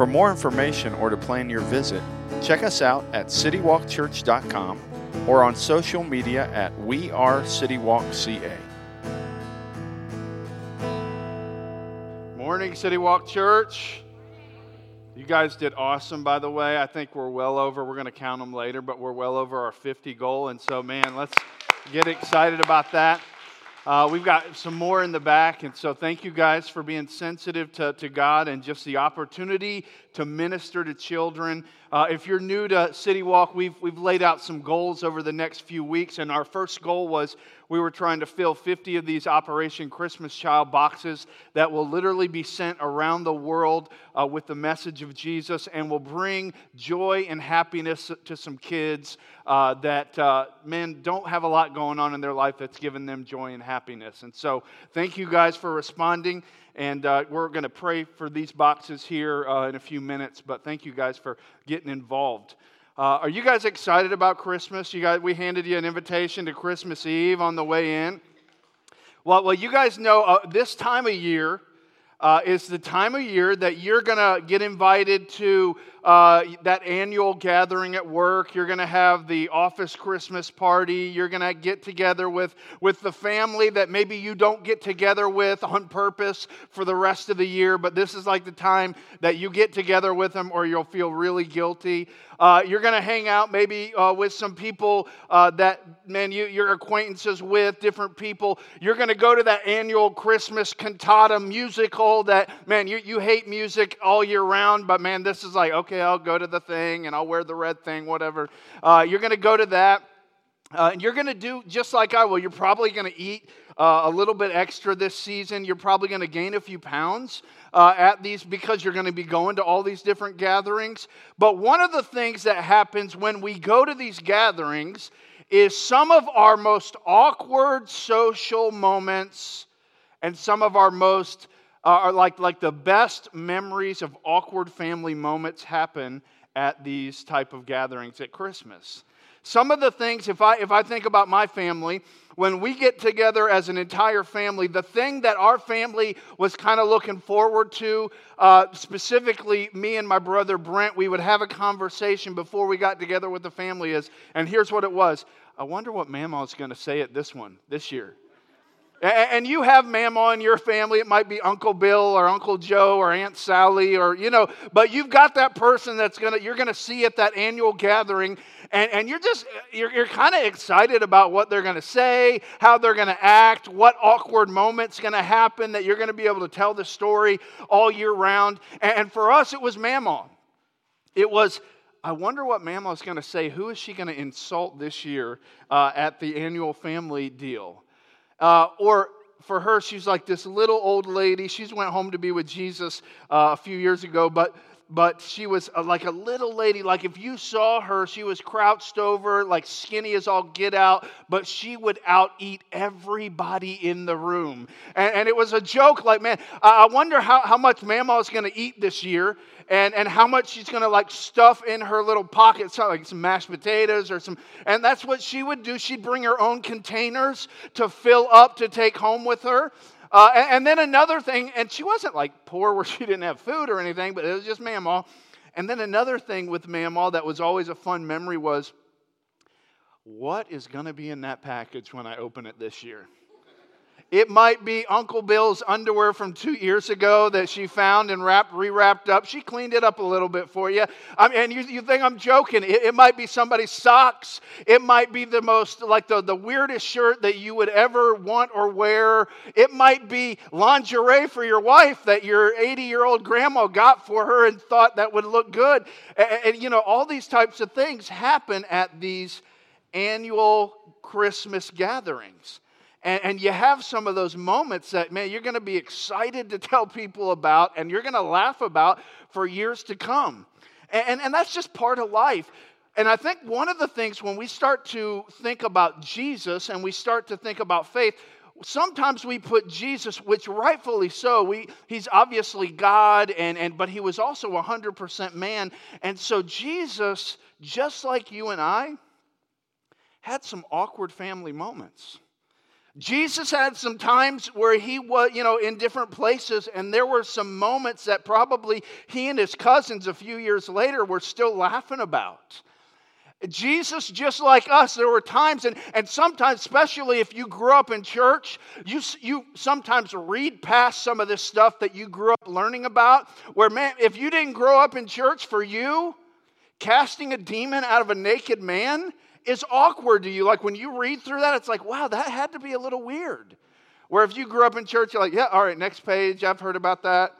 For more information or to plan your visit, check us out at citywalkchurch.com or on social media at We Are CityWalkCA. Morning, City Walk Church. You guys did awesome, by the way. I think we're well over, we're going to count them later, but we're well over our 50 goal. And so, man, let's get excited about that. Uh, we've got some more in the back, and so thank you guys for being sensitive to, to God and just the opportunity to minister to children. Uh, if you're new to City Walk, we've, we've laid out some goals over the next few weeks, and our first goal was we were trying to fill 50 of these Operation Christmas Child boxes that will literally be sent around the world uh, with the message of Jesus and will bring joy and happiness to some kids uh, that, uh, men, don't have a lot going on in their life that's given them joy and happiness. And so, thank you guys for responding. And uh, we're going to pray for these boxes here uh, in a few minutes. But thank you guys for getting involved. Uh, are you guys excited about Christmas? You guys, we handed you an invitation to Christmas Eve on the way in. Well, well, you guys know uh, this time of year uh, is the time of year that you're going to get invited to uh, that annual gathering at work. You're going to have the office Christmas party. You're going to get together with, with the family that maybe you don't get together with on purpose for the rest of the year, but this is like the time that you get together with them or you'll feel really guilty. Uh, you're going to hang out maybe uh, with some people uh, that, man, you, your acquaintances with, different people. You're going to go to that annual Christmas cantata musical that, man, you, you hate music all year round, but man, this is like, okay, I'll go to the thing and I'll wear the red thing, whatever. Uh, you're going to go to that. Uh, and you're going to do just like I will. You're probably going to eat uh, a little bit extra this season. You're probably going to gain a few pounds uh, at these because you're going to be going to all these different gatherings. But one of the things that happens when we go to these gatherings is some of our most awkward social moments and some of our most uh, are like, like the best memories of awkward family moments happen at these type of gatherings at christmas some of the things, if I, if I think about my family, when we get together as an entire family, the thing that our family was kind of looking forward to, uh, specifically me and my brother Brent, we would have a conversation before we got together with the family is, and here's what it was I wonder what Mama's going to say at this one this year. And you have Mama in your family. It might be Uncle Bill or Uncle Joe or Aunt Sally or, you know, but you've got that person that's going to, you're going to see at that annual gathering and, and you're just you're, you're kind of excited about what they're going to say how they're going to act what awkward moments going to happen that you're going to be able to tell the story all year round and, for us it was Mama. it was I wonder what Mama is going to say. Who is she going to insult this year uh, at the annual family deal? Uh, or for her, she's like this little old lady. She's went home to be with Jesus uh, a few years ago, but but she was a, like a little lady. Like if you saw her, she was crouched over, like skinny as all get out, but she would out eat everybody in the room. And, and it was a joke like, man, I wonder how, how much Mama is going to eat this year and, and how much she's going to like stuff in her little pocket, like some mashed potatoes or some. And that's what she would do. She'd bring her own containers to fill up to take home with her. Uh, and, and, then another thing, and she wasn't like poor where she didn't have food or anything, but it was just Mamaw. And then another thing with Mamaw that was always a fun memory was what is going to be in that package when I open it this year? It might be Uncle Bill's underwear from two years ago that she found and wrapped, rewrapped up. She cleaned it up a little bit for you. I mean, and you, you think I'm joking. It, it, might be somebody's socks. It might be the most, like the, the weirdest shirt that you would ever want or wear. It might be lingerie for your wife that your 80 year old grandma got for her and thought that would look good. And, and, you know, all these types of things happen at these annual Christmas gatherings. And, and you have some of those moments that, man, you're going to be excited to tell people about and you're going to laugh about for years to come. And, and, and that's just part of life. And I think one of the things when we start to think about Jesus and we start to think about faith, sometimes we put Jesus, which rightfully so, we, he's obviously God, and, and, but he was also 100% man. And so Jesus, just like you and I, had some awkward family moments. Jesus had some times where he was, you know, in different places, and there were some moments that probably he and his cousins a few years later were still laughing about. Jesus, just like us, there were times, and, and sometimes, especially if you grew up in church, you, you sometimes read past some of this stuff that you grew up learning about. Where, man, if you didn't grow up in church for you, casting a demon out of a naked man is awkward to you. Like when you read through that, it's like, wow, that had to be a little weird. Where if you grew up in church, you're like, yeah, all right, next page, I've heard about that.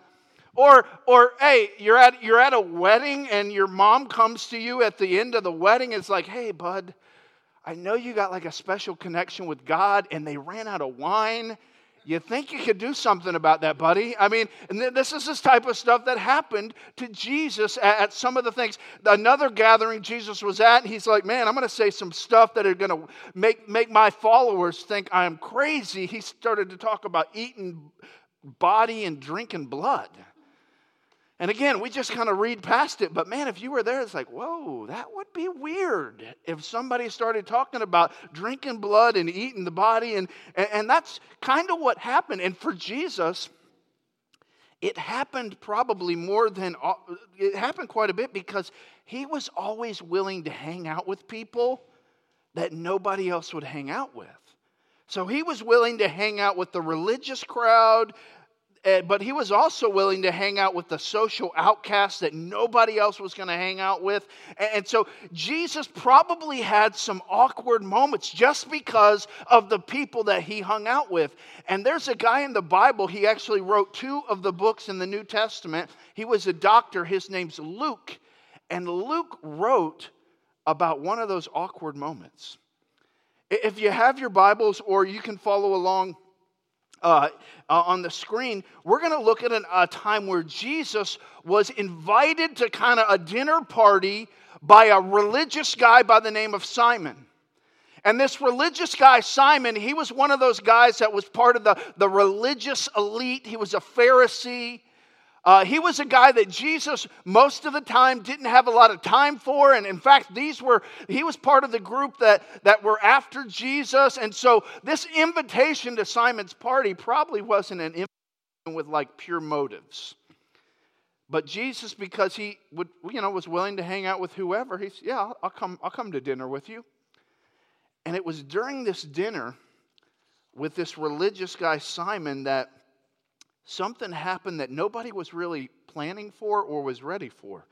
Or, or hey, you're at, you're at a wedding and your mom comes to you at the end of the wedding. It's like, hey, bud, I know you got like a special connection with God and they ran out of wine. You think you could do something about that, buddy? I mean, this is this type of stuff that happened to Jesus at, at some of the things. Another gathering Jesus was at, he's like, man, I'm going to say some stuff that are going to make, make my followers think I'm crazy. He started to talk about eating body and drinking blood. And again, we just kind of read past it, but man, if you were there, it's like, whoa, that would be weird if somebody started talking about drinking blood and eating the body. And, and, that's kind of what happened. And for Jesus, it happened probably more than, it happened quite a bit because he was always willing to hang out with people that nobody else would hang out with. So he was willing to hang out with the religious crowd, but he was also willing to hang out with the social outcasts that nobody else was going to hang out with. And so Jesus probably had some awkward moments just because of the people that he hung out with. And there's a guy in the Bible, he actually wrote two of the books in the New Testament. He was a doctor, his name's Luke. And Luke wrote about one of those awkward moments. If you have your Bibles or you can follow along, uh, uh, on the screen, we're going to look at an, a time where Jesus was invited to kind of a dinner party by a religious guy by the name of Simon. And this religious guy, Simon, he was one of those guys that was part of the, the religious elite. He was a Pharisee. Uh, he was a guy that Jesus most of the time didn't have a lot of time for. And in fact, these were, he was part of the group that, that were after Jesus. And so this invitation to Simon's party probably wasn't an invitation with like pure motives. But Jesus, because he would, you know, was willing to hang out with whoever, he's, yeah, I'll come, I'll come to dinner with you. And it was during this dinner with this religious guy, Simon, that something happened that nobody was really planning for or was ready for.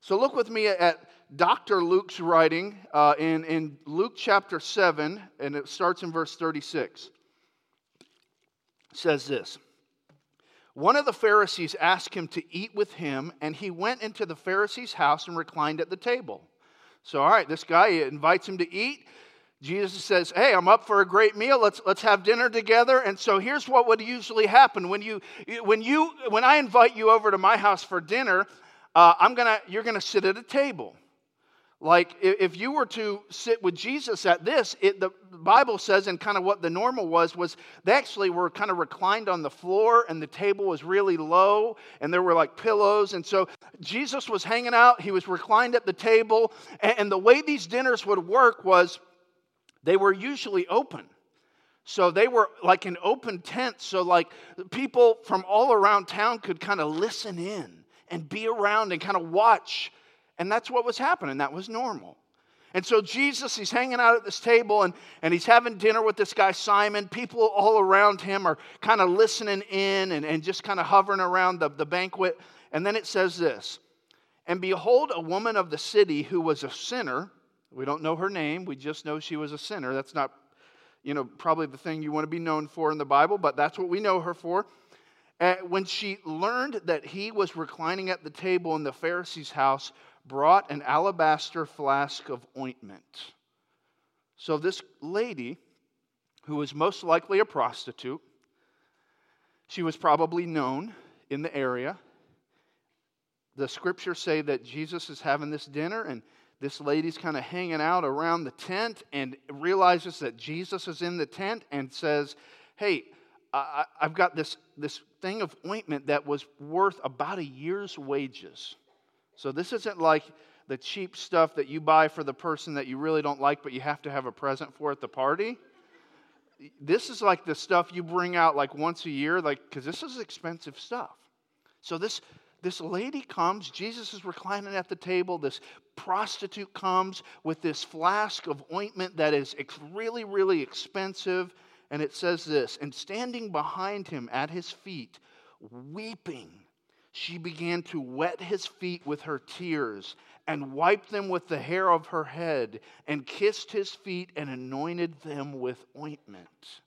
So look with me at Dr. Luke's writing uh, in, in Luke chapter 7, and it starts in verse 36. It says this One of the Pharisees asked him to eat with him, and he went into the Pharisee's house and reclined at the table. So, all right, this guy invites him to eat. Jesus says, Hey, I'm up for a great meal. Let's, let's have dinner together. And so here's what would usually happen when, you, when, you, when I invite you over to my house for dinner, uh, I'm gonna, you're going to sit at a table. Like if you were to sit with Jesus at this, it, the Bible says, and kind of what the normal was, was they actually were kind of reclined on the floor and the table was really low and there were like pillows. And so Jesus was hanging out, he was reclined at the table. And, and the way these dinners would work was, they were usually open. So they were like an open tent. So, like, people from all around town could kind of listen in and be around and kind of watch. And that's what was happening. That was normal. And so, Jesus, he's hanging out at this table and, and he's having dinner with this guy, Simon. People all around him are kind of listening in and, and just kind of hovering around the, the banquet. And then it says this And behold, a woman of the city who was a sinner we don't know her name. We just know she was a sinner. That's not, you know, probably the thing you want to be known for in the Bible, but that's what we know her for. When she learned that he was reclining at the table in the Pharisee's house, brought an alabaster flask of ointment. So this lady who was most likely a prostitute. She was probably known in the area. The scriptures say that Jesus is having this dinner, and this lady's kind of hanging out around the tent and realizes that Jesus is in the tent and says, Hey, I, have got this, this thing of ointment that was worth about a year's wages. So this isn't like the cheap stuff that you buy for the person that you really don't like, but you have to have a present for at the party. This is like the stuff you bring out like once a year, like because this is expensive stuff. So this this lady comes, Jesus is reclining at the table. This prostitute comes with this flask of ointment that is really, really expensive. And it says this And standing behind him at his feet, weeping, she began to wet his feet with her tears and wiped them with the hair of her head and kissed his feet and anointed them with ointment.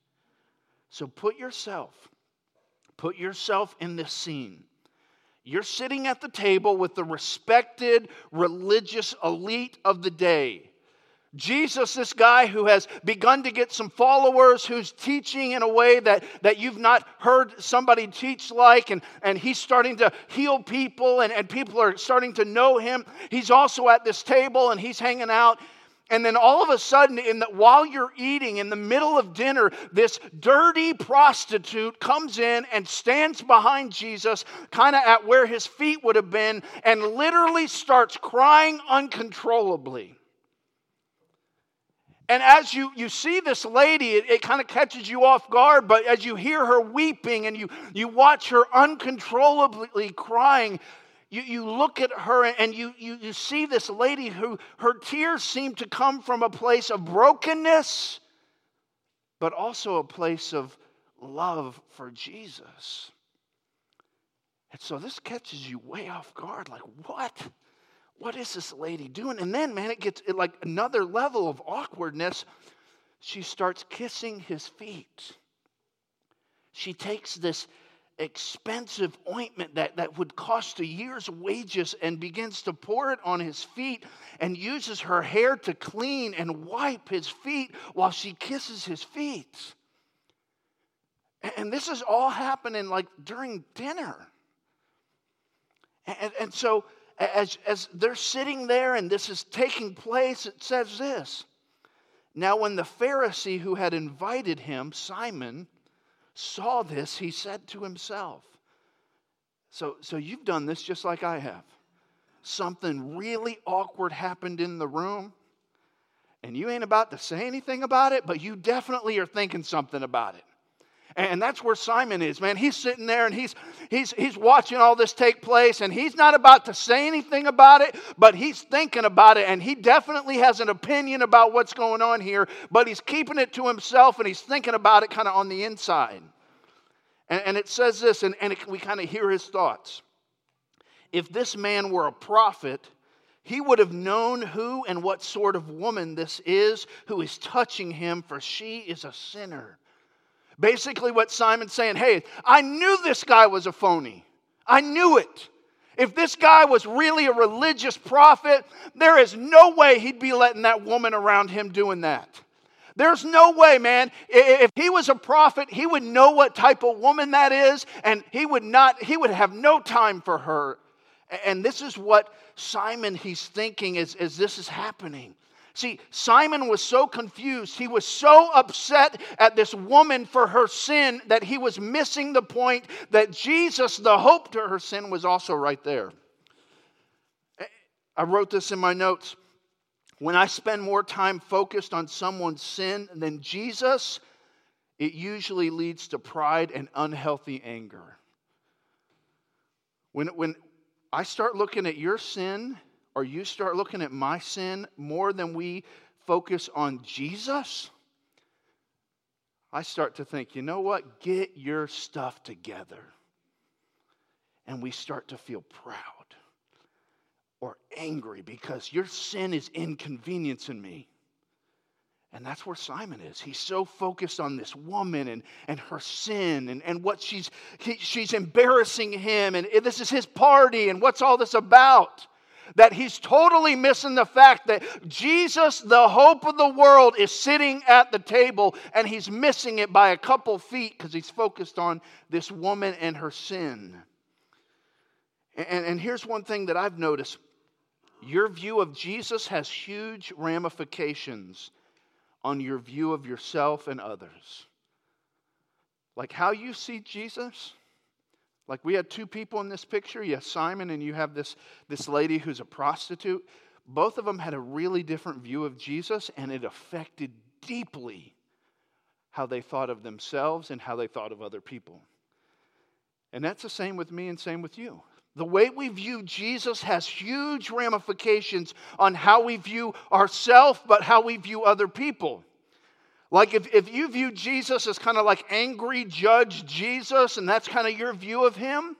So put yourself, put yourself in this scene. You're sitting at the table with the respected religious elite of the day. Jesus, this guy who has begun to get some followers, who's teaching in a way that, that you've not heard somebody teach like, and, and he's starting to heal people, and, and people are starting to know him. He's also at this table and he's hanging out. And then all of a sudden, in the, while you're eating in the middle of dinner, this dirty prostitute comes in and stands behind Jesus, kind of at where his feet would have been, and literally starts crying uncontrollably. And as you, you see this lady, it, it kind of catches you off guard, but as you hear her weeping and you, you watch her uncontrollably crying, you, you look at her and you, you, you see this lady who her tears seem to come from a place of brokenness, but also a place of love for Jesus. And so this catches you way off guard like, what? what is this lady doing? And then, man, it gets like another level of awkwardness. She starts kissing his feet. She takes this expensive ointment that, that would cost a year's wages and begins to pour it on his feet and uses her hair to clean and wipe his feet while she kisses his feet. And this is all happening like during dinner. And, and so as, as they're sitting there and this is taking place, it says this. Now, when the Pharisee who had invited him, Simon, saw this, he said to himself, so, so you've done this just like I have. Something really awkward happened in the room, and you ain't about to say anything about it, but you definitely are thinking something about it. And that's where Simon is, man. He's sitting there and he's, he's, he's watching all this take place, and he's not about to say anything about it, but he's thinking about it, and he definitely has an opinion about what's going on here, but he's keeping it to himself and he's thinking about it kind of on the inside. And, and it says this, and, and it, we kind of hear his thoughts. If this man were a prophet, he would have known who and what sort of woman this is who is touching him, for she is a sinner. Basically, what Simon's saying hey, I knew this guy was a phony. I knew it. If this guy was really a religious prophet, there is no way he'd be letting that woman around him doing that. There's no way, man. If he was a prophet, he would know what type of woman that is, and he would not, he would have no time for her. And this is what Simon he's thinking as, as this is happening. See, Simon was so confused. He was so upset at this woman for her sin that he was missing the point that Jesus, the hope to her sin, was also right there. I wrote this in my notes. When I spend more time focused on someone's sin than Jesus, it usually leads to pride and unhealthy anger. When, when I start looking at your sin or you start looking at my sin more than we focus on Jesus, I start to think, you know what? Get your stuff together. And we start to feel proud or angry because your sin is inconveniencing me. And that's where Simon is. He's so focused on this woman and, and her sin and, and what she's, he, she's embarrassing him. And this is his party and what's all this about? That he's totally missing the fact that Jesus, the hope of the world, is sitting at the table and he's missing it by a couple feet because he's focused on this woman and her sin. And, and here's one thing that I've noticed your view of Jesus has huge ramifications on your view of yourself and others. Like how you see Jesus. Like we had two people in this picture. You have Simon and you have this, this lady who's a prostitute. Both of them had a really different view of Jesus, and it affected deeply how they thought of themselves and how they thought of other people. And that's the same with me and same with you. The way we view Jesus has huge ramifications on how we view ourselves, but how we view other people. Like if, if you view Jesus as kind of like angry judge Jesus, and that's kind of your view of him,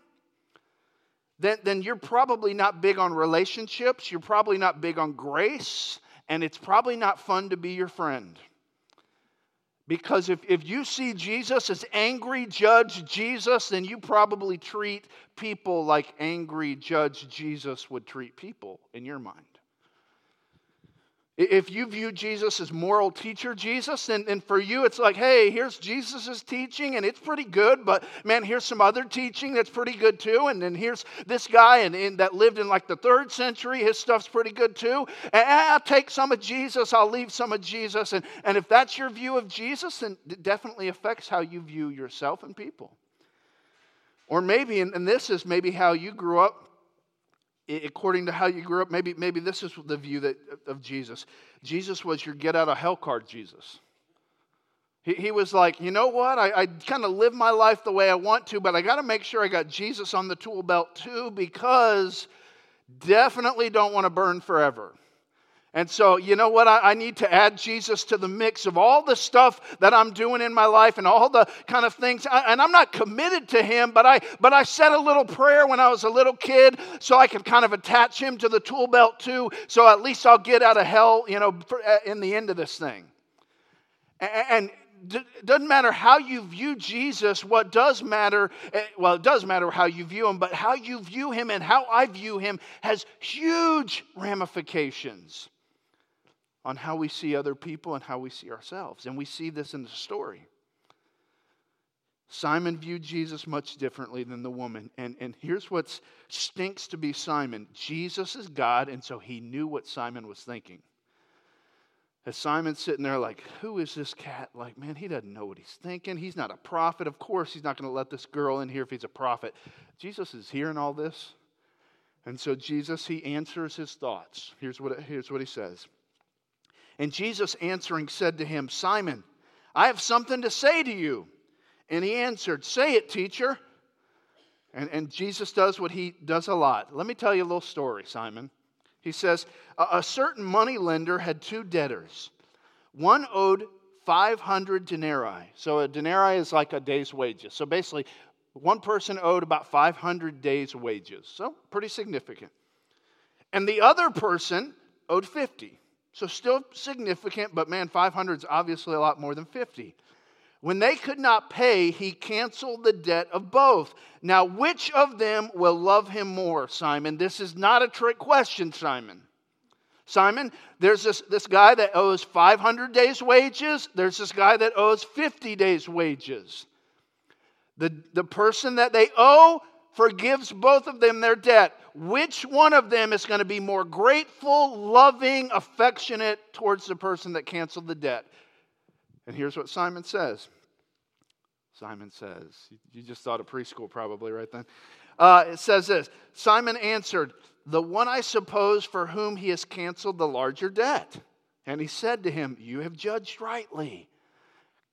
then, then you're probably not big on relationships, you're probably not big on grace, and it's probably not fun to be your friend. Because if, if you see Jesus as angry judge Jesus, then you probably treat people like angry judge Jesus would treat people in your mind. If you view Jesus as moral teacher Jesus, and, for you it's like, hey, here's Jesus' teaching and it's pretty good, but man, here's some other teaching that's pretty good too. And then here's this guy and, and that lived in like the third century, his stuff's pretty good too. And I'll take some of Jesus, I'll leave some of Jesus. And, and if that's your view of Jesus, then it definitely affects how you view yourself and people. Or maybe, and, and this is maybe how you grew up according to how you grew up, maybe, maybe this is the view that, of Jesus. Jesus was your get out of hell card Jesus. He, he was like, you know what? I, I kind of live my life the way I want to, but I got to make sure I got Jesus on the tool belt too, because definitely don't want to burn forever. And so, you know what? I, I, need to add Jesus to the mix of all the stuff that I'm doing in my life and all the kind of things. I, and I'm not committed to Him, but I, but I said a little prayer when I was a little kid so I could kind of attach Him to the tool belt too. So at least I'll get out of hell, you know, for, uh, in the end of this thing. And, and doesn't matter how you view Jesus, what does matter, eh, well, it does matter how you view him, but how you view him and how I view him has huge ramifications on how we see other people and how we see ourselves. And we see this in the story. Simon viewed Jesus much differently than the woman. And, and here's what stinks to be Simon Jesus is God, and so he knew what Simon was thinking. As Simon's sitting there, like, who is this cat? Like, man, he doesn't know what he's thinking. He's not a prophet. Of course, he's not going to let this girl in here if he's a prophet. Jesus is hearing all this. And so, Jesus, he answers his thoughts. Here's what, here's what he says and Jesus answering said to him, Simon, I have something to say to you. And he answered, Say it, teacher. And, and Jesus does what he does a lot. Let me tell you a little story, Simon. He says, A, a certain money lender had two debtors. One owed 500 denarii. So a denarii is like a day's wages. So basically, one person owed about 500 days' wages. So pretty significant. And the other person owed 50. So still significant, but man, 500 is obviously a lot more than 50. When they could not pay, he canceled the debt of both. Now, which of them will love him more, Simon? This is not a trick question, Simon. Simon, there's this, this guy that owes 500 days' wages, there's this guy that owes 50 days' wages. The, the person that they owe forgives both of them their debt. Which one of them is going to be more grateful, loving, affectionate towards the person that canceled the debt? And here's what Simon says. Simon says, you just thought of preschool probably right then. Uh, it says this Simon answered, The one I suppose for whom he has canceled the larger debt. And he said to him, You have judged rightly.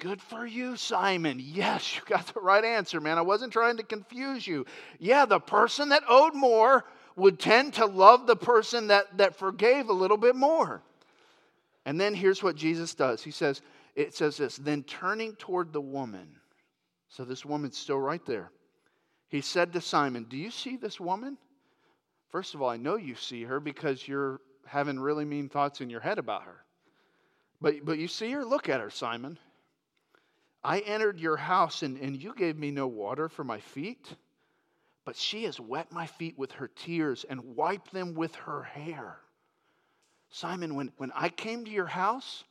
Good for you, Simon. Yes, you got the right answer, man. I wasn't trying to confuse you. Yeah, the person that owed more would tend to love the person that, that forgave a little bit more. And then here's what Jesus does. He says, it says this, then turning toward the woman. So this woman's still right there. He said to Simon, Do you see this woman? First of all, I know you see her because you're having really mean thoughts in your head about her. But, but you see her? Look at her, Simon. I entered your house and, and you gave me no water for my feet, but she has wet my feet with her tears and wiped them with her hair. Simon, when, when I came to your house,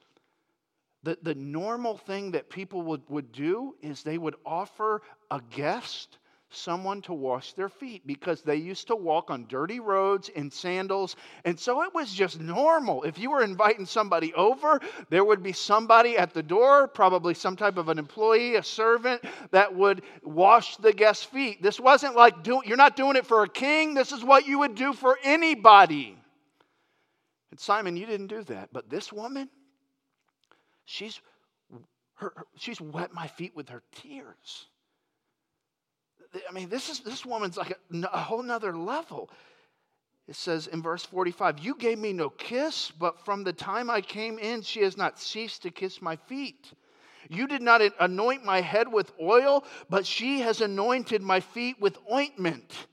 the, the normal thing that people would, would do is they would offer a guest someone to wash their feet because they used to walk on dirty roads in sandals. And so it was just normal. If you were inviting somebody over, there would be somebody at the door, probably some type of an employee, a servant, that would wash the guest's feet. This wasn't like do, you're not doing it for a king, this is what you would do for anybody. And Simon, you didn't do that. But this woman, she's, her, she's wet my feet with her tears. I mean, this is this woman's like a, a whole nother level. It says in verse 45, You gave me no kiss, but from the time I came in, she has not ceased to kiss my feet. You did not anoint my head with oil, but she has anointed my feet with ointment.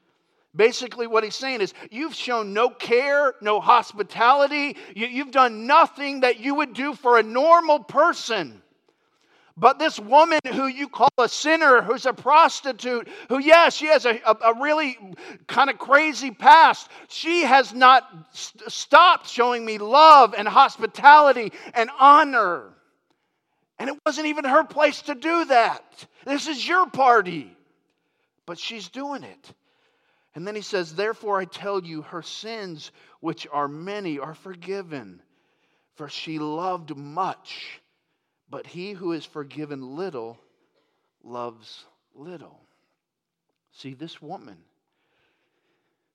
Basically, what he's saying is, you've shown no care, no hospitality. You, have done nothing that you would do for a normal person. But this woman who you call a sinner, who's a prostitute, who, yes, she has a, a, a really kind of crazy past, she has not st- stopped showing me love and hospitality and honor. And it wasn't even her place to do that. This is your party. But she's doing it. And then he says, Therefore I tell you, her sins, which are many, are forgiven. For she loved much, but he who is forgiven little loves little. See, this woman,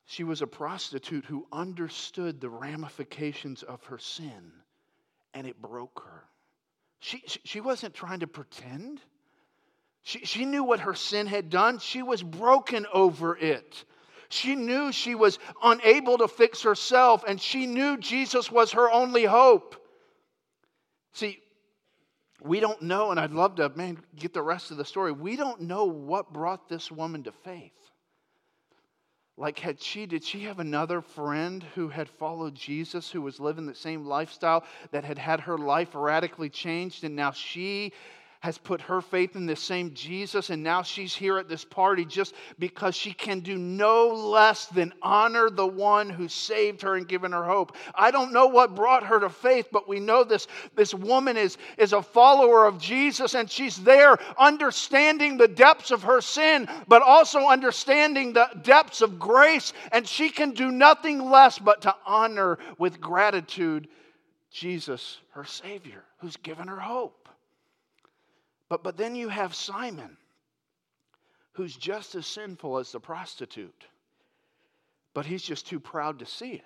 she was a prostitute who understood the ramifications of her sin, and it broke her. She, she wasn't trying to pretend. She, she knew what her sin had done. She was broken over it. She knew she was unable to fix herself, and she knew Jesus was her only hope. See, we don't know, and I'd love to, man, get the rest of the story. We don't know what brought this woman to faith. Like, had she, did she have another friend who had followed Jesus, who was living the same lifestyle, that had had her life radically changed, and now she has put her faith in the same Jesus, and now she's here at this party just because she can do no less than honor the one who saved her and given her hope. I don't know what brought her to faith, but we know this, this woman is, is a follower of Jesus, and she's there understanding the depths of her sin, but also understanding the depths of grace, and she can do nothing less but to honor with gratitude Jesus, her Savior, who's given her hope. But, but then you have Simon, who's just as sinful as the prostitute, but he's just too proud to see it.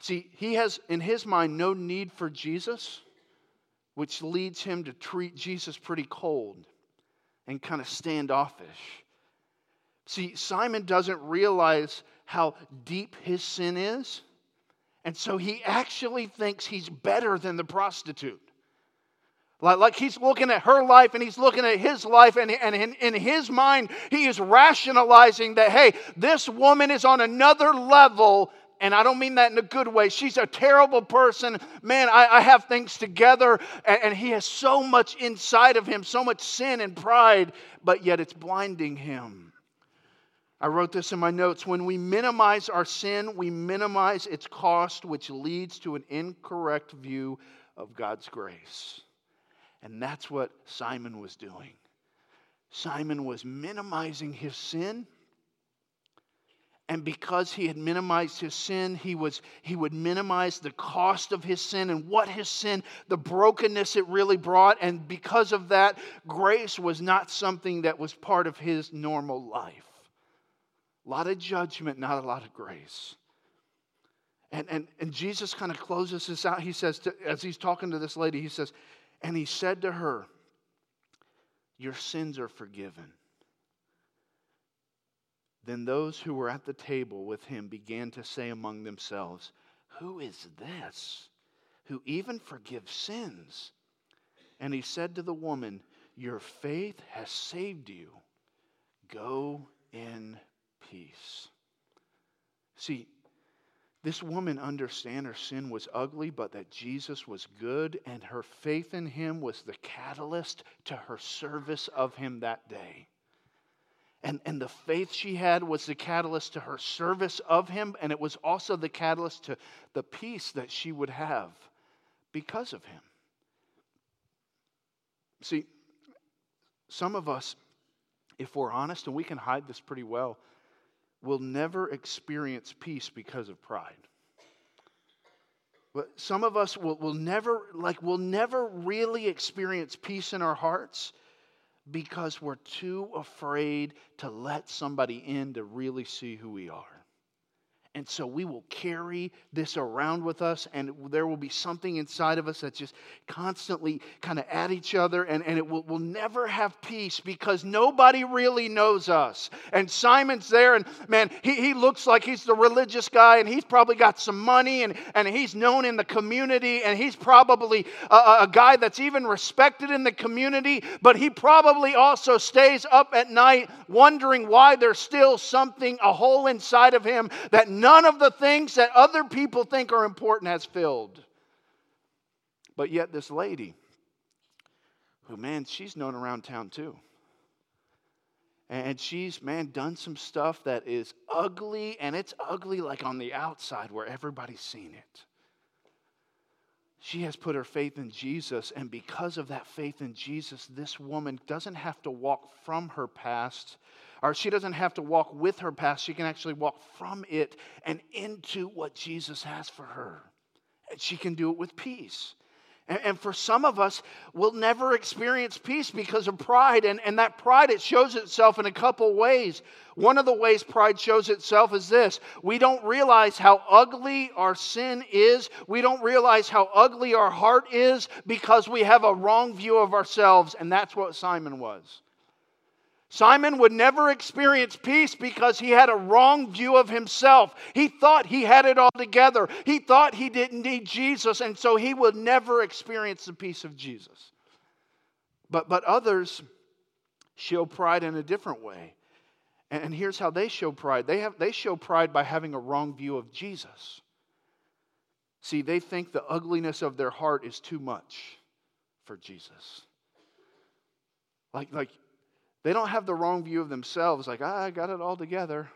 See, he has in his mind no need for Jesus, which leads him to treat Jesus pretty cold and kind of standoffish. See, Simon doesn't realize how deep his sin is, and so he actually thinks he's better than the prostitute. Like, like he's looking at her life and he's looking at his life, and, and in, in his mind, he is rationalizing that, hey, this woman is on another level and I don't mean that in a good way. She's a terrible person. Man, I, I have things together, and, and, he has so much inside of him, so much sin and pride, but yet it's blinding him. I wrote this in my notes. When we minimize our sin, we minimize its cost, which leads to an incorrect view of God's grace. And that's what Simon was doing. Simon was minimizing his sin. And because he had minimized his sin, he, was, he would minimize the cost of his sin and what his sin, the brokenness it really brought. And because of that, grace was not something that was part of his normal life. A lot of judgment, not a lot of grace. And, and, and Jesus kind of closes this out. He says, to, as he's talking to this lady, he says, and he said to her, Your sins are forgiven. Then those who were at the table with him began to say among themselves, Who is this who even forgives sins? And he said to the woman, Your faith has saved you. Go in peace. See, this woman understand her sin was ugly, but that Jesus was good, and her faith in him was the catalyst to her service of him that day. And, and the faith she had was the catalyst to her service of him, and it was also the catalyst to the peace that she would have because of him. See, some of us, if we're honest, and we can hide this pretty well, will never experience peace because of pride. But some of us will, will never, like, will never really experience peace in our hearts because we're too afraid to let somebody in to really see who we are. And so we will carry this around with us, and there will be something inside of us that's just constantly kind of at each other, and, and it will, will never have peace because nobody really knows us. And Simon's there, and man, he, he looks like he's the religious guy, and he's probably got some money, and, and he's known in the community, and he's probably a, a guy that's even respected in the community, but he probably also stays up at night wondering why there's still something, a hole inside of him that none of the things that other people think are important has filled. But yet, this lady, who, man, she's known around town too. And she's, man, done some stuff that is ugly, and it's ugly like on the outside where everybody's seen it. She has put her faith in Jesus, and because of that faith in Jesus, this woman doesn't have to walk from her past or she doesn't have to walk with her past. She can actually walk from it and into what Jesus has for her. And she can do it with peace. And, and for some of us, we'll never experience peace because of pride. And, and that pride, it shows itself in a couple ways. One of the ways pride shows itself is this we don't realize how ugly our sin is. We don't realize how ugly our heart is because we have a wrong view of ourselves. And that's what Simon was. Simon would never experience peace because he had a wrong view of himself. He thought he had it all together. He thought he didn't need Jesus, and so he would never experience the peace of Jesus. But, but others show pride in a different way. And here's how they show pride they, have, they show pride by having a wrong view of Jesus. See, they think the ugliness of their heart is too much for Jesus. Like, like they don't have the wrong view of themselves, like, ah, I got it all together.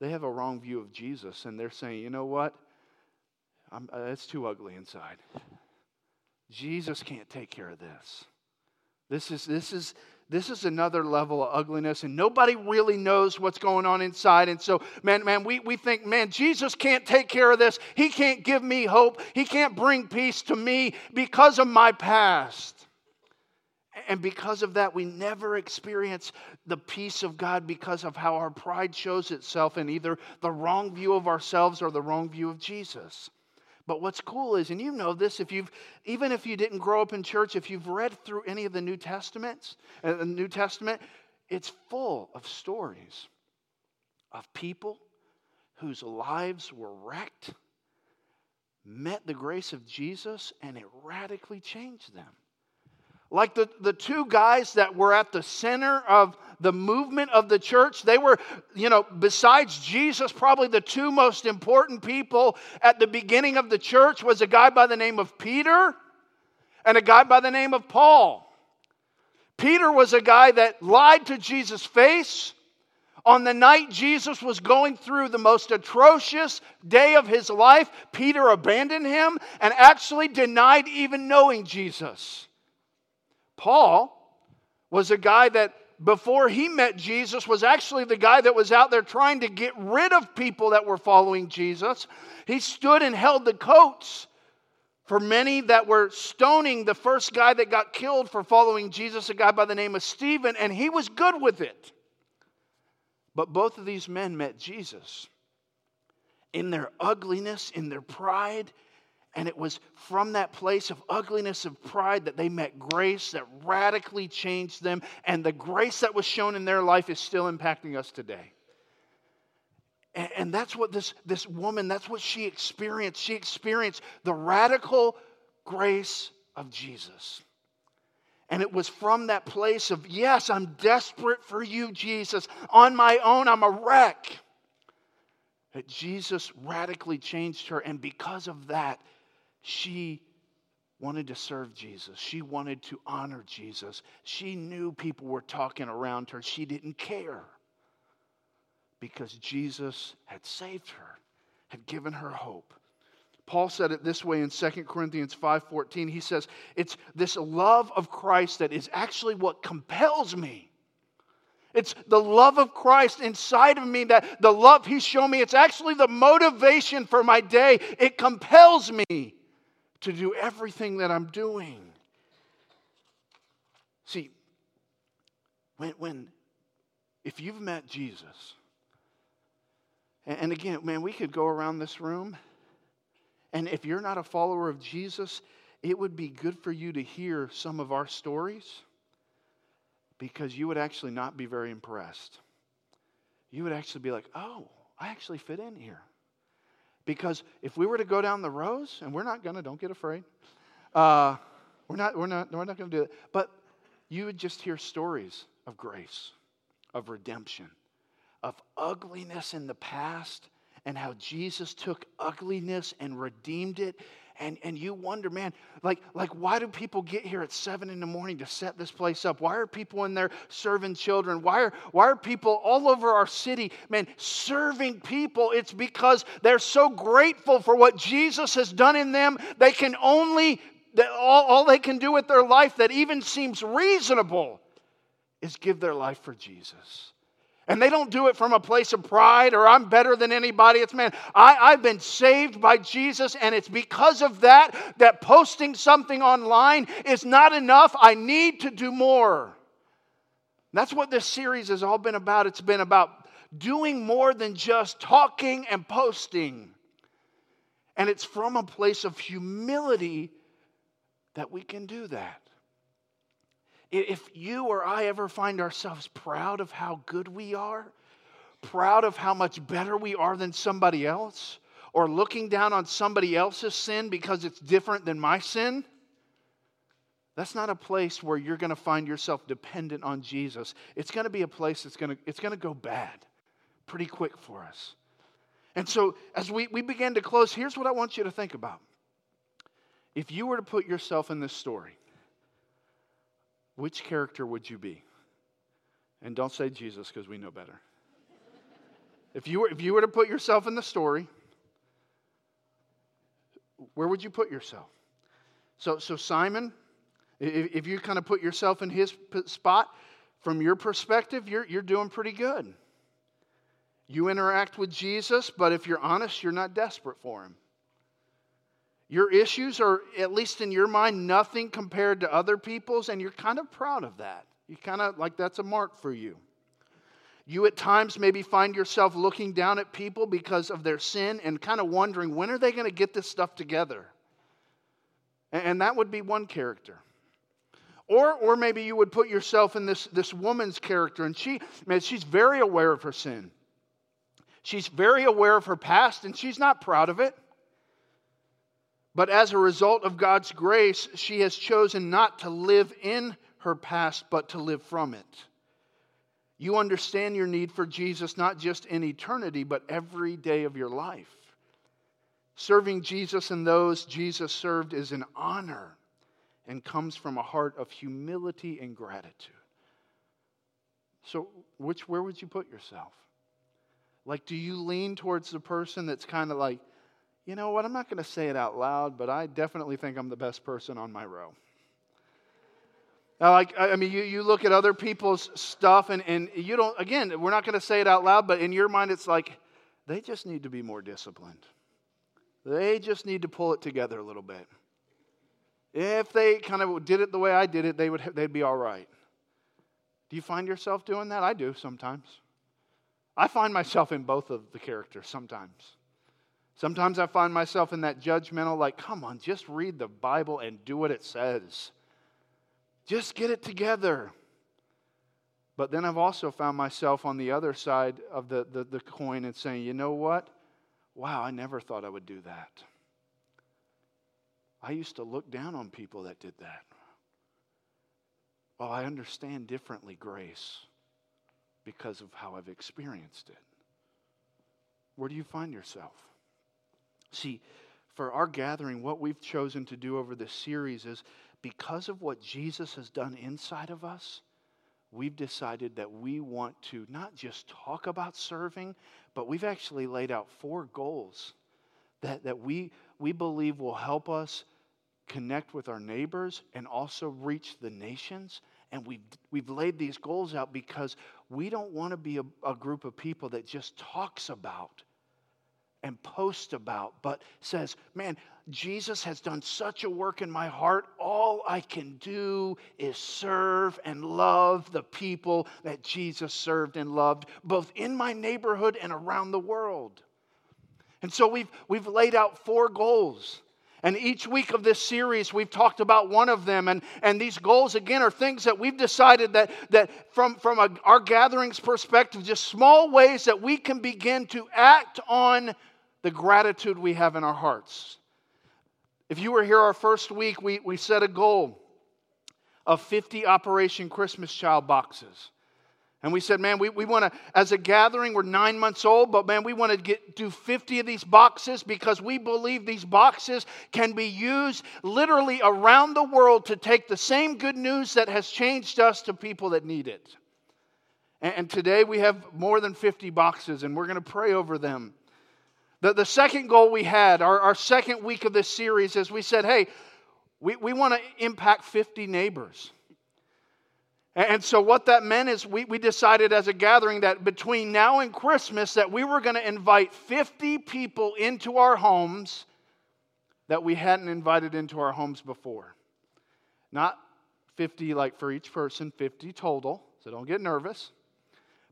They have a wrong view of Jesus, and they're saying, you know what? I'm, uh, it's too ugly inside. Jesus can't take care of this. This is, this is, this is another level of ugliness, and nobody really knows what's going on inside. And so, man, man, we, we think, man, Jesus can't take care of this. He can't give me hope. He can't bring peace to me because of my past. And because of that, we never experience the peace of God because of how our pride shows itself in either the wrong view of ourselves or the wrong view of Jesus. But what's cool is, and you know this, if you've even if you didn't grow up in church, if you've read through any of the New Testaments, uh, the New Testament, it's full of stories of people whose lives were wrecked, met the grace of Jesus, and it radically changed them. Like the, the two guys that were at the center of the movement of the church, they were, you know, besides Jesus, probably the two most important people at the beginning of the church was a guy by the name of Peter and a guy by the name of Paul. Peter was a guy that lied to Jesus' face on the night Jesus was going through the most atrocious day of his life. Peter abandoned him and actually denied even knowing Jesus. Paul was a guy that before he met Jesus was actually the guy that was out there trying to get rid of people that were following Jesus. He stood and held the coats for many that were stoning the first guy that got killed for following Jesus, a guy by the name of Stephen, and he was good with it. But both of these men met Jesus. In their ugliness, in their pride, and it was from that place of ugliness of pride that they met grace that radically changed them. And the grace that was shown in their life is still impacting us today. And, and that's what this, this woman, that's what she experienced. She experienced the radical grace of Jesus. And it was from that place of, yes, I'm desperate for you, Jesus. On my own, I'm a wreck. That Jesus radically changed her. And because of that, she wanted to serve Jesus. She wanted to honor Jesus. She knew people were talking around her. She didn't care because Jesus had saved her, had given her hope. Paul said it this way in 2 Corinthians 5:14. He says, "It's this love of Christ that is actually what compels me." It's the love of Christ inside of me that the love He's shown me, it's actually the motivation for my day. It compels me to do everything that I'm doing. See, when, when if you've met Jesus, and, and again, man, we could go around this room, and if you're not a follower of Jesus, it would be good for you to hear some of our stories because you would actually not be very impressed. You would actually be like, oh, I actually fit in here. Because if we were to go down the rows, and we're not gonna, don't get afraid. Uh, we're not, we're not, we're not gonna do it. But you would just hear stories of grace, of redemption, of ugliness in the past, and how Jesus took ugliness and redeemed it and, and you wonder, man, like, like why do people get here at seven in the morning to set this place up? Why are people in there serving children? Why are, why are people all over our city, man, serving people? It's because they're so grateful for what Jesus has done in them. They can only, all, all they can do with their life that even seems reasonable is give their life for Jesus. And they don't do it from a place of pride or I'm better than anybody. It's, man, I, I've been saved by Jesus, and it's because of that that posting something online is not enough. I need to do more. That's what this series has all been about. It's been about doing more than just talking and posting. And it's from a place of humility that we can do that. If you or I ever find ourselves proud of how good we are, proud of how much better we are than somebody else, or looking down on somebody else's sin because it's different than my sin, that's not a place where you're going to find yourself dependent on Jesus. It's going to be a place that's going to, it's going to go bad pretty quick for us. And so, as we, we begin to close, here's what I want you to think about. If you were to put yourself in this story, which character would you be? And don't say Jesus because we know better. if, you were, if you were to put yourself in the story, where would you put yourself? So, so Simon, if, if you kind of put yourself in his spot, from your perspective, you're, you're doing pretty good. You interact with Jesus, but if you're honest, you're not desperate for him. Your issues are, at least in your mind, nothing compared to other people's, and you're kind of proud of that. You kind of like that's a mark for you. You at times maybe find yourself looking down at people because of their sin and kind of wondering when are they going to get this stuff together? And that would be one character. Or, or maybe you would put yourself in this, this woman's character, and she, man, she's very aware of her sin. She's very aware of her past, and she's not proud of it. But as a result of God's grace, she has chosen not to live in her past, but to live from it. You understand your need for Jesus not just in eternity, but every day of your life. Serving Jesus and those Jesus served is an honor and comes from a heart of humility and gratitude. So, which, where would you put yourself? Like, do you lean towards the person that's kind of like, you know what? I'm not going to say it out loud, but I definitely think I'm the best person on my row. Now, like, I mean, you, you look at other people's stuff, and, and you don't, again, we're not going to say it out loud, but in your mind, it's like, they just need to be more disciplined. They just need to pull it together a little bit. If they kind of did it the way I did it, they would, they'd be all right. Do you find yourself doing that? I do sometimes. I find myself in both of the characters sometimes. Sometimes I find myself in that judgmental, like, come on, just read the Bible and do what it says. Just get it together. But then I've also found myself on the other side of the, the, the coin and saying, you know what? Wow, I never thought I would do that. I used to look down on people that did that. Well, I understand differently grace because of how I've experienced it. Where do you find yourself? See, for our gathering, what we've chosen to do over this series is because of what Jesus has done inside of us, we've decided that we want to not just talk about serving, but we've actually laid out four goals that, that we, we believe will help us connect with our neighbors and also reach the nations. And we've, we've laid these goals out because we don't want to be a, a group of people that just talks about and post about, but says, Man, Jesus has done such a work in my heart. All I can do is serve and love the people that Jesus served and loved, both in my neighborhood and around the world. And so we've, we've laid out four goals. And each week of this series, we've talked about one of them. And, and these goals, again, are things that we've decided that, that from, from a, our gatherings perspective, just small ways that we can begin to act on the gratitude we have in our hearts. If you were here our first week, we, we set a goal of 50 Operation Christmas Child boxes. And we said, man, we, we want to, as a gathering, we're nine months old, but man, we want to get do 50 of these boxes because we believe these boxes can be used literally around the world to take the same good news that has changed us to people that need it. And, and today we have more than 50 boxes, and we're going to pray over them. The, the second goal we had, our, our second week of this series, is we said, hey, we, we want to impact 50 neighbors. And so what that meant is we, we decided as a gathering that between now and Christmas that we were going to invite 50 people into our homes that we hadn't invited into our homes before. Not 50 like for each person, 50 total, so don't get nervous.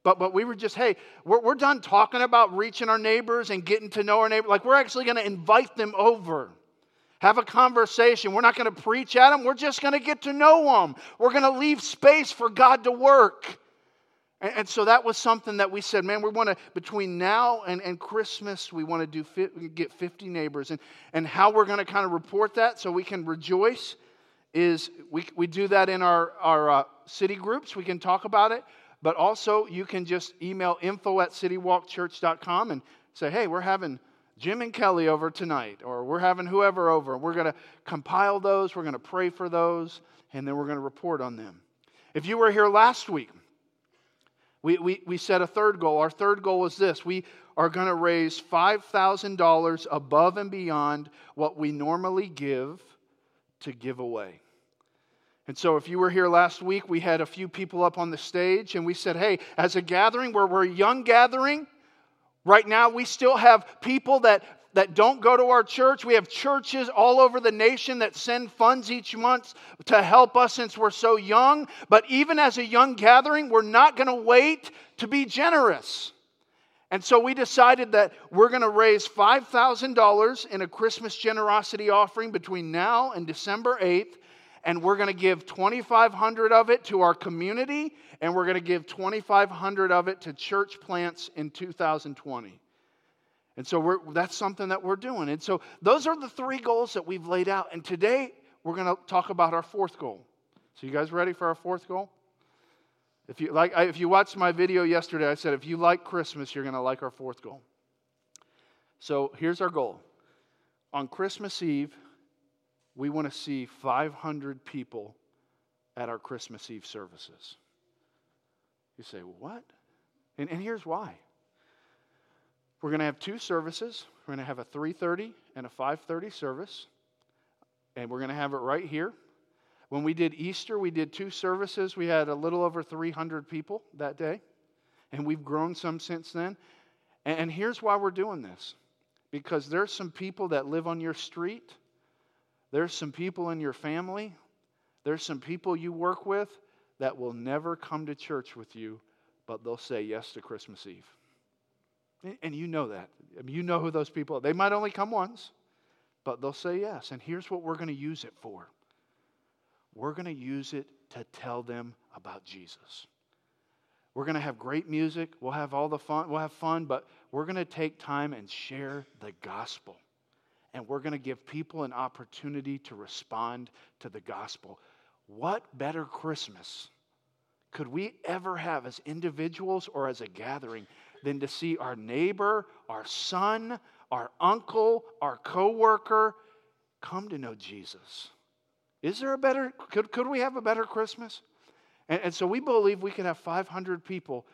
But, but we were just, hey, we're, we're done talking about reaching our neighbors and getting to know our neighbors. Like, we're actually going to invite them over, have a conversation. We're not going to preach at them, we're just going to get to know them. We're going to leave space for God to work. And, and, so that was something that we said, man, we want to, between now and, and Christmas, we want to do get 50 neighbors. And, and how we're going to kind of report that so we can rejoice is we, we do that in our, our uh, city groups. We can talk about it. But also, you can just email info at citywalkchurch.com and say, hey, we're having Jim and Kelly over tonight, or we're having whoever over. We're going to compile those, we're going to pray for those, and then we're going to report on them. If you were here last week, we, we, we set a third goal. Our third goal is this we are going to raise $5,000 above and beyond what we normally give to give away. And so, if you were here last week, we had a few people up on the stage, and we said, Hey, as a gathering where we're a young gathering, right now we still have people that, that don't go to our church. We have churches all over the nation that send funds each month to help us since we're so young. But even as a young gathering, we're not going to wait to be generous. And so we decided that we're going to raise $5,000 in a Christmas generosity offering between now and December 8th and we're going to give 2500 of it to our community and we're going to give 2500 of it to church plants in 2020 and so that's something that we're doing. And so those are the three goals that we've laid out. And today we're going to talk about our fourth goal. So you guys ready for our fourth goal? If you like if you watched my video yesterday i said if you like christmas you're going to like our fourth goal. So here's our goal. On christmas eve we want to see 500 people at our Christmas Eve services. You say, what? And, and here's why. We're going to have two services. We're going to have a 3:30 and a 5:30 service. And we're going to have it right here. When we did Easter, we did two services. We had a little over 300 people that day. And we've grown some since then. And, and here's why we're doing this. Because there's some people that live on your street there's some people in your family, there's some people you work with that will never come to church with you, but they'll say yes to Christmas Eve. And you know that. I mean, you know who those people are. They might only come once, but they'll say yes. And here's what we're going to use it for we're going to use it to tell them about Jesus. We're going to have great music. We'll have all the fun. We'll have fun, but we're going to take time and share the gospel and we're going to give people an opportunity to respond to the gospel. What better Christmas could we ever have as individuals or as a gathering than to see our neighbor, our son, our uncle, our coworker come to know Jesus. Is there a better, could, could we have a better Christmas? And, and so we believe we could have 500 people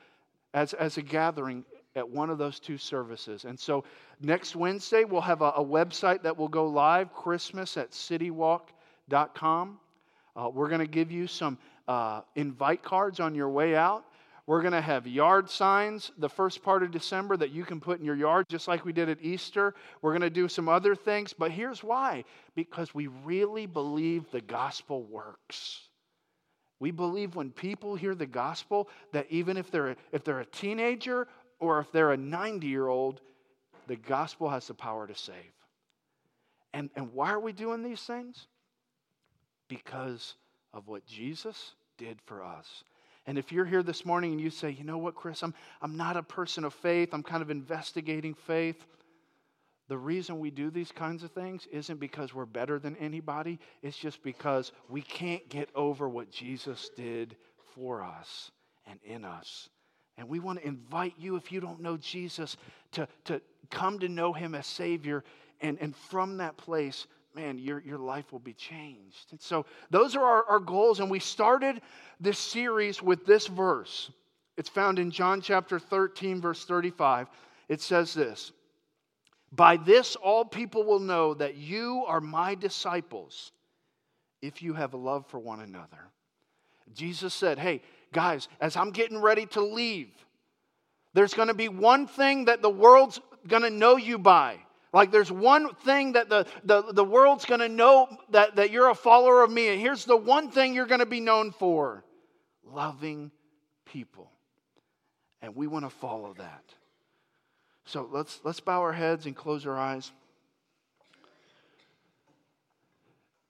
as, as a gathering at one of those two services. And so next Wednesday, we'll have a, a website that will go live, Christmas at citywalk.com. Uh, we're going to give you some uh, invite cards on your way out. We're going to have yard signs the first part of December that you can put in your yard, just like we did at Easter. We're going to do some other things, but here's why because we really believe the gospel works. We believe when people hear the gospel that even if they're, if they're a teenager or if they're a 90 year old, the gospel has the power to save. And, and why are we doing these things? Because of what Jesus did for us. And if you're here this morning and you say, you know what, Chris, I'm, I'm not a person of faith, I'm kind of investigating faith. The reason we do these kinds of things isn't because we're better than anybody, it's just because we can't get over what Jesus did for us and in us. And we want to invite you, if you don't know Jesus, to, to come to know him as Savior. And, and from that place, man, your, your life will be changed. And so those are our, our goals. And we started this series with this verse. It's found in John chapter 13, verse 35. It says this by this, all people will know that you are my disciples if you have a love for one another. Jesus said, Hey, guys, as I'm getting ready to leave, there's going to be one thing that the world's going to know you by. Like there's one thing that the, the, the world's going to know that, that you're a follower of me. And here's the one thing you're going to be known for loving people. And we want to follow that. So let's, let's bow our heads and close our eyes.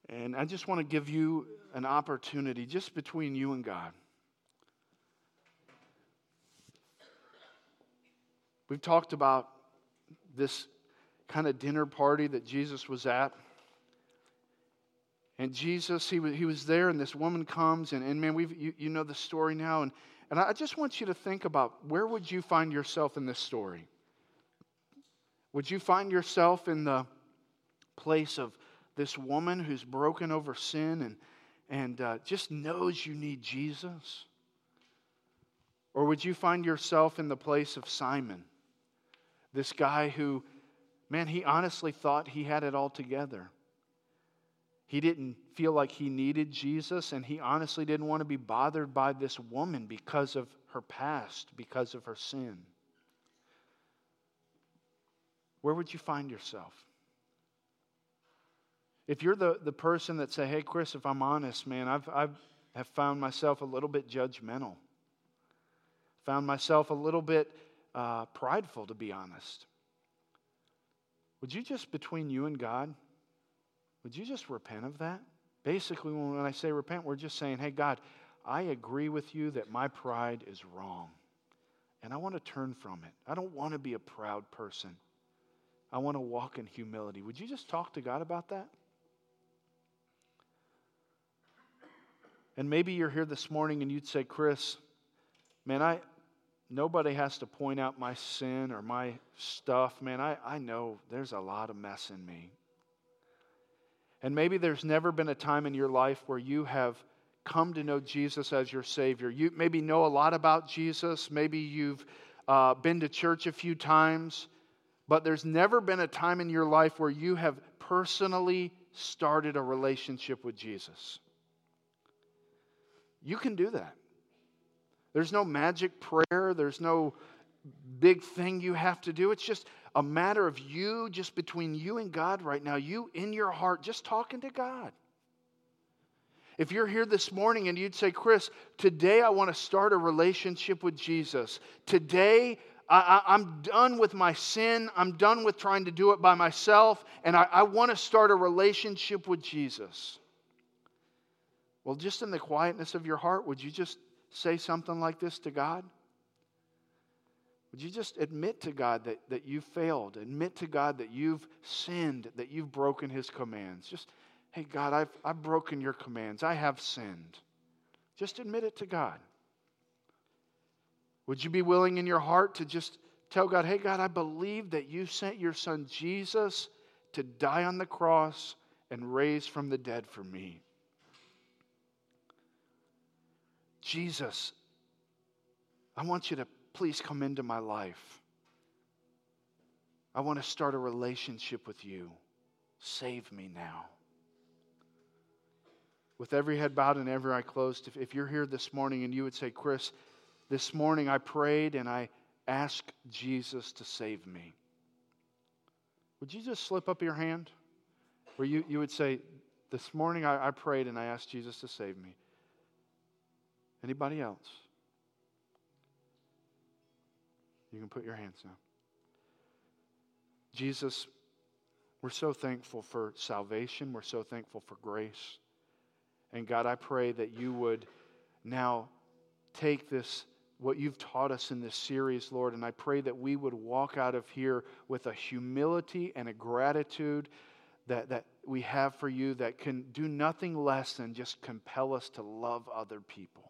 And I just want to give you an opportunity just between you and God. We've talked about this kind of dinner party that Jesus was at. And Jesus, he was, he was there, and this woman comes, and, and man, we've, you, you know the story now. And, and I just want you to think about where would you find yourself in this story? Would you find yourself in the place of this woman who's broken over sin and, and uh, just knows you need Jesus? Or would you find yourself in the place of Simon, this guy who, man, he honestly thought he had it all together? He didn't feel like he needed Jesus, and he honestly didn't want to be bothered by this woman because of her past, because of her sin where would you find yourself? If you're the, the person that say, hey, Chris, if I'm honest, man, I've, I've have found myself a little bit judgmental, found myself a little bit uh, prideful, to be honest. Would you just, between you and God, would you just repent of that? Basically, when I say repent, we're just saying, hey, God, I agree with you that my pride is wrong. And I want to turn from it. I don't want to be a proud person. I want to walk in humility. Would you just talk to God about that? And maybe you're here this morning and you'd say, Chris, man, I nobody has to point out my sin or my stuff. Man, I, I know there's a lot of mess in me. And maybe there's never been a time in your life where you have come to know Jesus as your Savior. You maybe know a lot about Jesus. Maybe you've uh, been to church a few times. But there's never been a time in your life where you have personally started a relationship with Jesus. You can do that. There's no magic prayer, there's no big thing you have to do. It's just a matter of you, just between you and God right now, you in your heart, just talking to God. If you're here this morning and you'd say, Chris, today I want to start a relationship with Jesus. Today I, am done with my sin. I'm done with trying to do it by myself. And I, I want to start a relationship with Jesus. Well, just in the quietness of your heart, would you just say something like this to God? Would you just admit to God that, that you've failed? Admit to God that you've sinned, that you've broken his commands. Just, hey, God, I've, I've broken your commands. I have sinned. Just admit it to God. Would you be willing in your heart to just tell God, hey, God, I believe that you sent your son Jesus to die on the cross and raise from the dead for me. Jesus, I want you to please come into my life. I want to start a relationship with you. Save me now. With every head bowed and every eye closed, if, if you're here this morning and you would say, Chris, this morning I prayed and I asked Jesus to save me. Would you just slip up your hand? Where you, you would say, This morning I, I prayed and I asked Jesus to save me. Anybody else? You can put your hands down. Jesus, we're so thankful for salvation. We're so thankful for grace. And God, I pray that you would now take this, what you've taught us in this series, Lord, and I pray that we would walk out of here with a humility and a gratitude that, that we have for you that can do nothing less than just compel us to love other people.